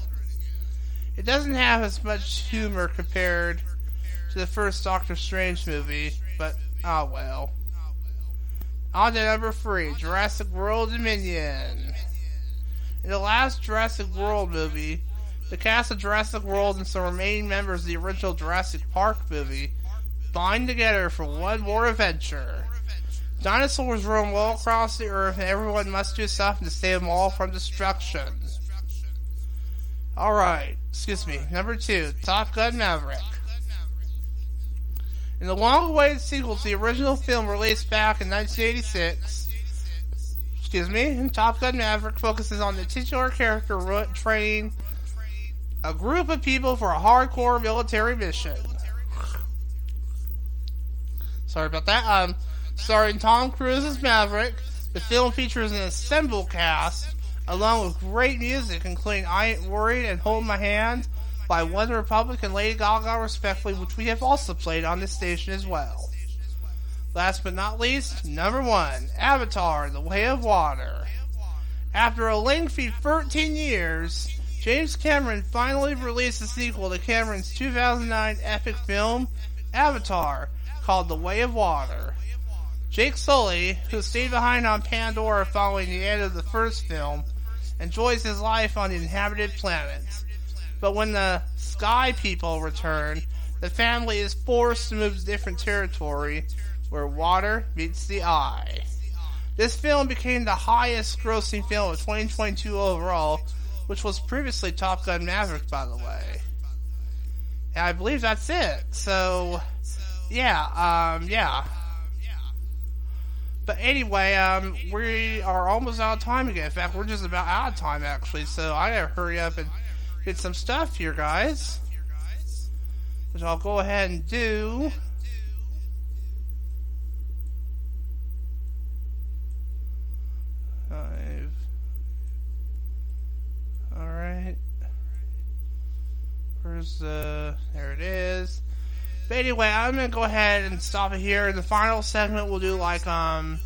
It doesn't have as much humor compared to the first Doctor Strange movie, but oh well. On to number three, Jurassic World Dominion. In the last Jurassic World movie, The cast of Jurassic World and some remaining members of the original Jurassic Park movie bind together for one more adventure. Dinosaurs roam all across the earth, and everyone must do something to save them all from destruction. Alright, excuse me. Number two, Top Gun Maverick. In the long awaited sequel to the original film released back in 1986, excuse me, and Top Gun Maverick focuses on the titular character training a group of people for a hardcore military mission. Sorry about that. Um, starring Tom Cruise as Maverick, the film features an ensemble cast along with great music, including I Ain't Worried and Hold My Hand by One Republic and Lady Gaga, respectively, which we have also played on this station as well. Last but not least, number one, Avatar The Way of Water. After a lengthy 13 years, James Cameron finally released a sequel to Cameron's 2009 epic film, Avatar, called The Way of Water. Jake Sully, who stayed behind on Pandora following the end of the first film, enjoys his life on the inhabited planet. But when the Sky People return, the family is forced to move to different territory where water meets the eye. This film became the highest grossing film of 2022 overall, which was previously Top Gun Maverick, by the way. And I believe that's it. So, yeah, um, yeah. But anyway, um, we are almost out of time again. In fact, we're just about out of time actually. So I gotta hurry up and get some stuff here, guys. Which I'll go ahead and do. Five. Alright. Where's the. There it is. But anyway, I'm gonna go ahead and stop it here. In the final segment, we'll do like um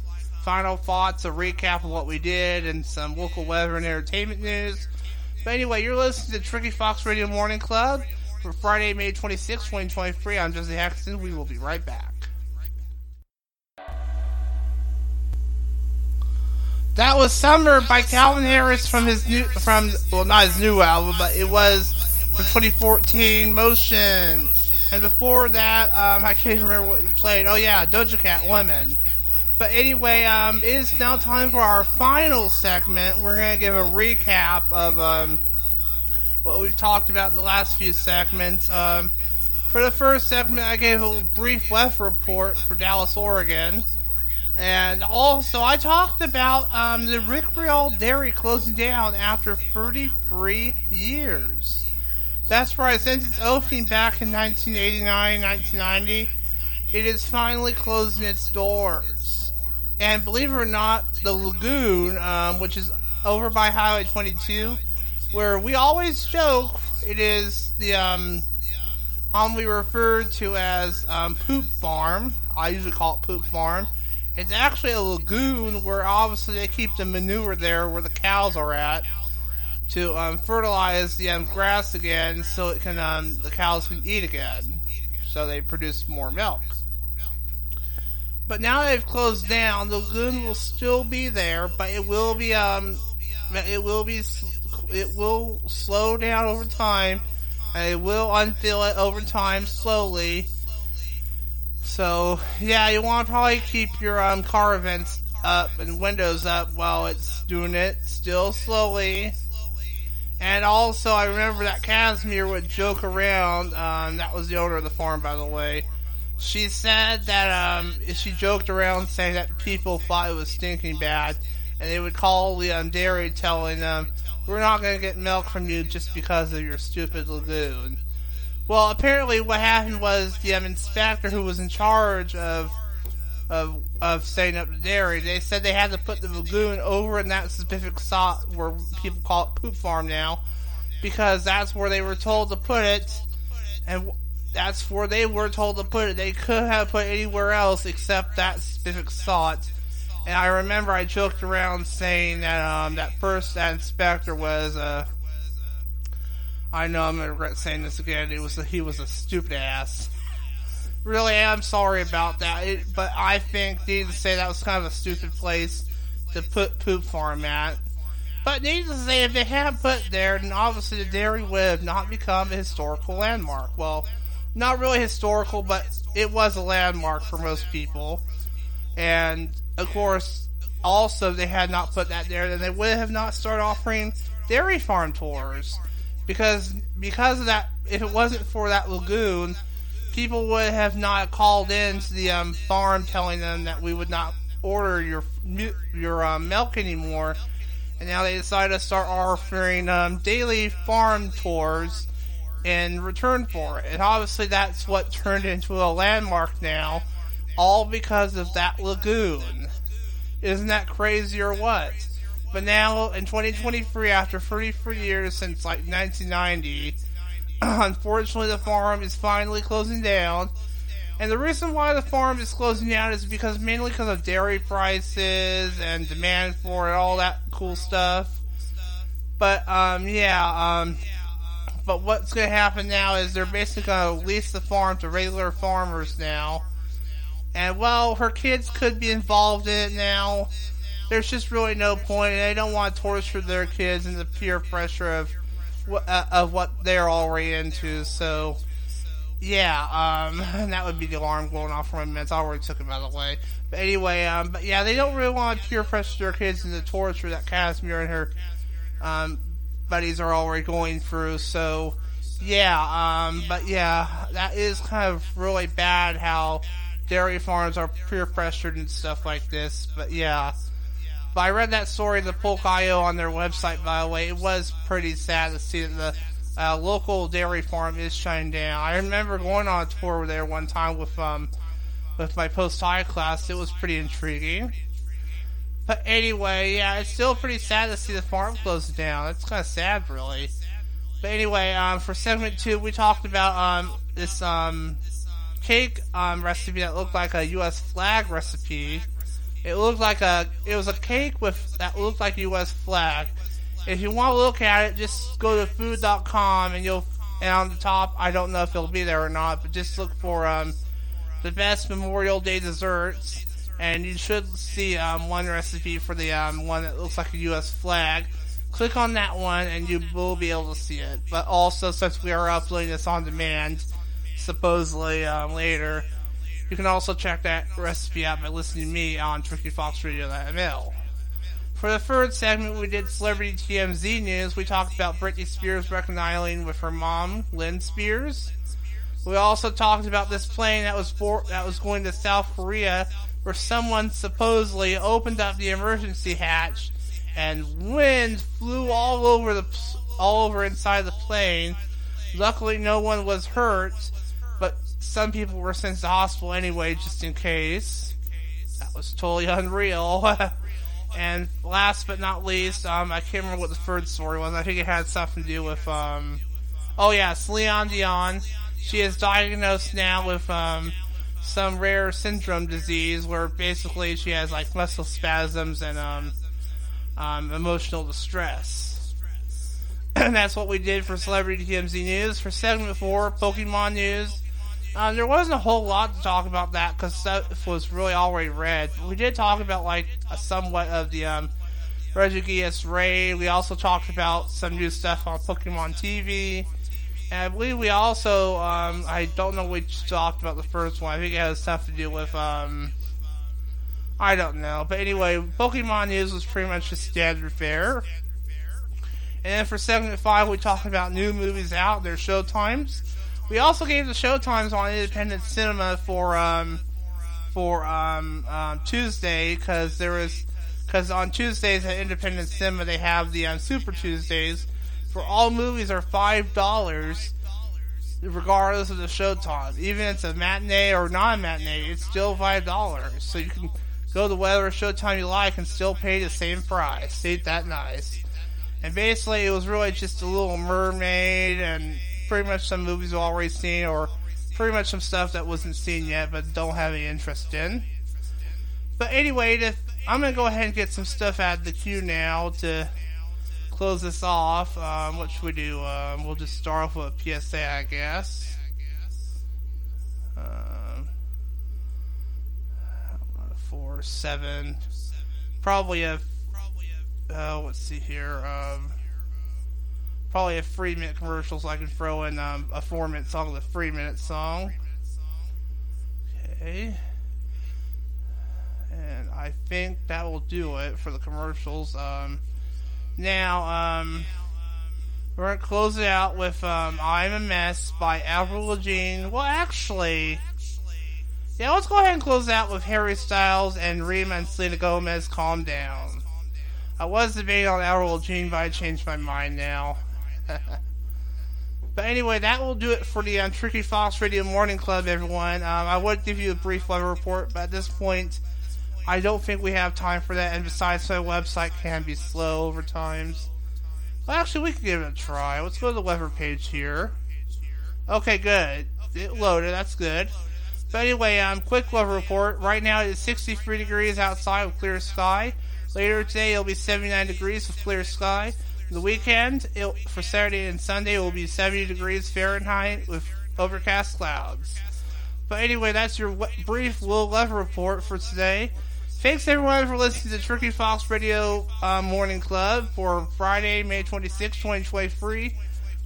final thoughts, a recap of what we did, and some local weather and entertainment news. But anyway, you're listening to Tricky Fox Radio Morning Club for Friday, May 26, 2023. I'm Jesse Haxton. We will be right back. That was Summer by Calvin Harris from his new, from, well, not his new album, but it was from 2014, Motion. And before that, um, I can't even remember what he played. Oh yeah, Doja Cat, Women. But anyway, um, it is now time for our final segment. We're gonna give a recap of um, what we've talked about in the last few segments. Um, for the first segment, I gave a brief weather report for Dallas, Oregon. And also, I talked about um, the Rickreall Dairy closing down after 33 years. That's right, since its opening back in 1989 1990, it is finally closing its doors. And believe it or not, the lagoon, um, which is over by Highway 22, where we always joke it is the um, we refer to as um, Poop Farm. I usually call it Poop Farm. It's actually a lagoon where obviously they keep the manure there where the cows are at to um, fertilize the um, grass again, so it can um, the cows can eat again, so they produce more milk. But now they've closed down, the lagoon will still be there, but it will be um, it will be it will slow down over time, and it will unfill it over time slowly. So yeah, you want to probably keep your um, car vents up and windows up while it's doing it, still slowly and also, I remember that Kazemier would joke around. Um, that was the owner of the farm, by the way. She said that um, she joked around saying that people thought it was stinking bad, and they would call the um, dairy telling them, "We're not going to get milk from you just because of your stupid lagoon." Well, apparently, what happened was the um, inspector who was in charge of of of setting up the dairy. They said they had to put the lagoon over in that specific spot where people call it poop farm now, because that's where they were told to put it, and that's where they were told to put it. They could have put anywhere else except that specific spot. And I remember I joked around saying that um, that first that inspector was a. Uh, I know I'm gonna regret saying this again. It was a, he was a stupid ass really am sorry about that. It, but I think, needless to say, that was kind of a stupid place to put Poop Farm at. But needless to say, if they hadn't put there, then obviously the dairy would have not become a historical landmark. Well, not really historical, but it was a landmark for most people. And of course, also if they had not put that there, then they would have not started offering dairy farm tours because because of that. If it wasn't for that lagoon, people would have not called in to the um, farm telling them that we would not order your your um, milk anymore. And now they decided to start offering um, daily farm tours in return for it. And obviously, that's what turned into a landmark now, all because of that lagoon. Isn't that crazy or what? But now, in 2023, after 34 years since like 1990, [clears throat] unfortunately, the farm is finally closing down. And the reason why the farm is closing down is because mainly because of dairy prices and demand for it, all that cool stuff. But um, yeah, um, but what's going to happen now is they're basically going to lease the farm to regular farmers now. And well, her kids could be involved in it now. There's just really no point, and they don't want to torture their kids in the peer pressure of uh, of what they're already into. So, yeah, um, [laughs] that would be the alarm going off for my minutes. I already took it by the way. But anyway, um, but yeah, they don't really want to peer pressure their kids into torture that Kazemier and her um, buddies are already going through. So, yeah, um, but yeah, that is kind of really bad how dairy farms are peer pressured and stuff like this. But yeah. But I read that story in the Polk.io on their website, by the way. It was pretty sad to see that the uh, local dairy farm is shutting down. I remember going on a tour there one time with um with my post high class. It was pretty intriguing. But anyway, yeah, it's still pretty sad to see the farm close down. It's kind of sad, really. But anyway, um, for segment two, we talked about um, this um, cake um, recipe that looked like a U.S. flag recipe. It looked like a it was a cake with that looked like U.S. flag. If you want to look at it, just go to food.com and you'll and on the top, I don't know if it'll be there or not, but just look for um, the best Memorial Day desserts and you should see um, one recipe for the um, one that looks like a U.S. flag. Click on that one, and you will be able to see it. But also, since we are uploading this on demand, supposedly um, later, you can also check that recipe out by listening to me on TrickyFoxRadio.ml. For the third segment, we did Celebrity TMZ News. We talked about Britney Spears reconciling with her mom, Lynn Spears. We also talked about this plane that was for, that was going to South Korea where someone supposedly opened up the emergency hatch and wind flew all over the all over inside the plane. Luckily, no one was hurt, some people were sent to hospital anyway, just in case. That was totally unreal. [laughs] and last but not least, um, I can't remember what the third story was. I think it had something to do with, um, oh yeah, Celine Dion. She is diagnosed now with um, some rare syndrome disease where basically she has like muscle spasms and um, um, emotional distress. [clears throat] and that's what we did for Celebrity TMZ News. For segment four, Pokemon News, um, there wasn't a whole lot to talk about that because stuff was really already read. But we did talk about like a somewhat of the um, Regigigas raid. We also talked about some new stuff on Pokemon TV. And I believe we also, um, I don't know which talked about the first one. I think it has stuff to do with, um, I don't know. But anyway, Pokemon news was pretty much just standard fare. And then for segment five, we talked about new movies out, their show times. We also gave the show times on independent cinema for, um, for, um, um Tuesday, because there was, because on Tuesdays at Independent Cinema, they have the, um, Super Tuesdays, for all movies are five dollars, regardless of the showtime. Even if it's a matinee or non-matinee, it's still five dollars. So you can go to whatever showtime you like and still pay the same price. Ain't that nice? And basically, it was really just a Little Mermaid and pretty much some movies we've already seen, or pretty much some stuff that wasn't seen yet but don't have any interest in. But anyway, I'm gonna go ahead and get some stuff out of the queue now to close this off, um, what should we do? Um, we'll just start off with a PSA, I guess. Um, four, seven, probably a, uh, let's see here. Um, probably a three minute commercial so I can throw in um, a four minute song with a three minute song. Okay. And I think that will do it for the commercials. Um, now, um, we're going to close it out with um, I'm a Mess by Avril Lavigne. Well, actually, yeah, let's go ahead and close out with Harry Styles and Rema and Selena Gomez, Calm Down. I was debating on Avril Lavigne, but I changed my mind now. [laughs] but anyway, that will do it for the um, Tricky Fox Radio Morning Club, everyone. Um, I would give you a brief weather report, but at this point, I don't think we have time for that. And besides, my website can be slow over times. Well, actually, we can give it a try. Let's go to the weather page here. Okay, good. It loaded. That's good. But anyway, um, quick weather report. Right now it is 63 degrees outside with clear sky. Later today it'll be 79 degrees with clear sky. The weekend it, for Saturday and Sunday will be 70 degrees Fahrenheit with overcast clouds. But anyway, that's your brief little weather report for today. Thanks everyone for listening to Tricky Fox Radio uh, Morning Club for Friday, May 26, 2023.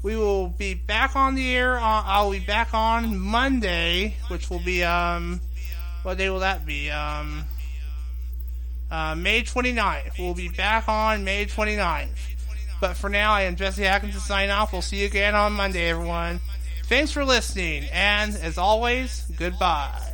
We will be back on the air. On, I'll be back on Monday, which will be um, what day will that be? Um, uh, May 29th. We'll be back on May 29th. But for now, I am Jesse Atkinson signing off. We'll see you again on Monday, everyone. Thanks for listening, and as always, goodbye.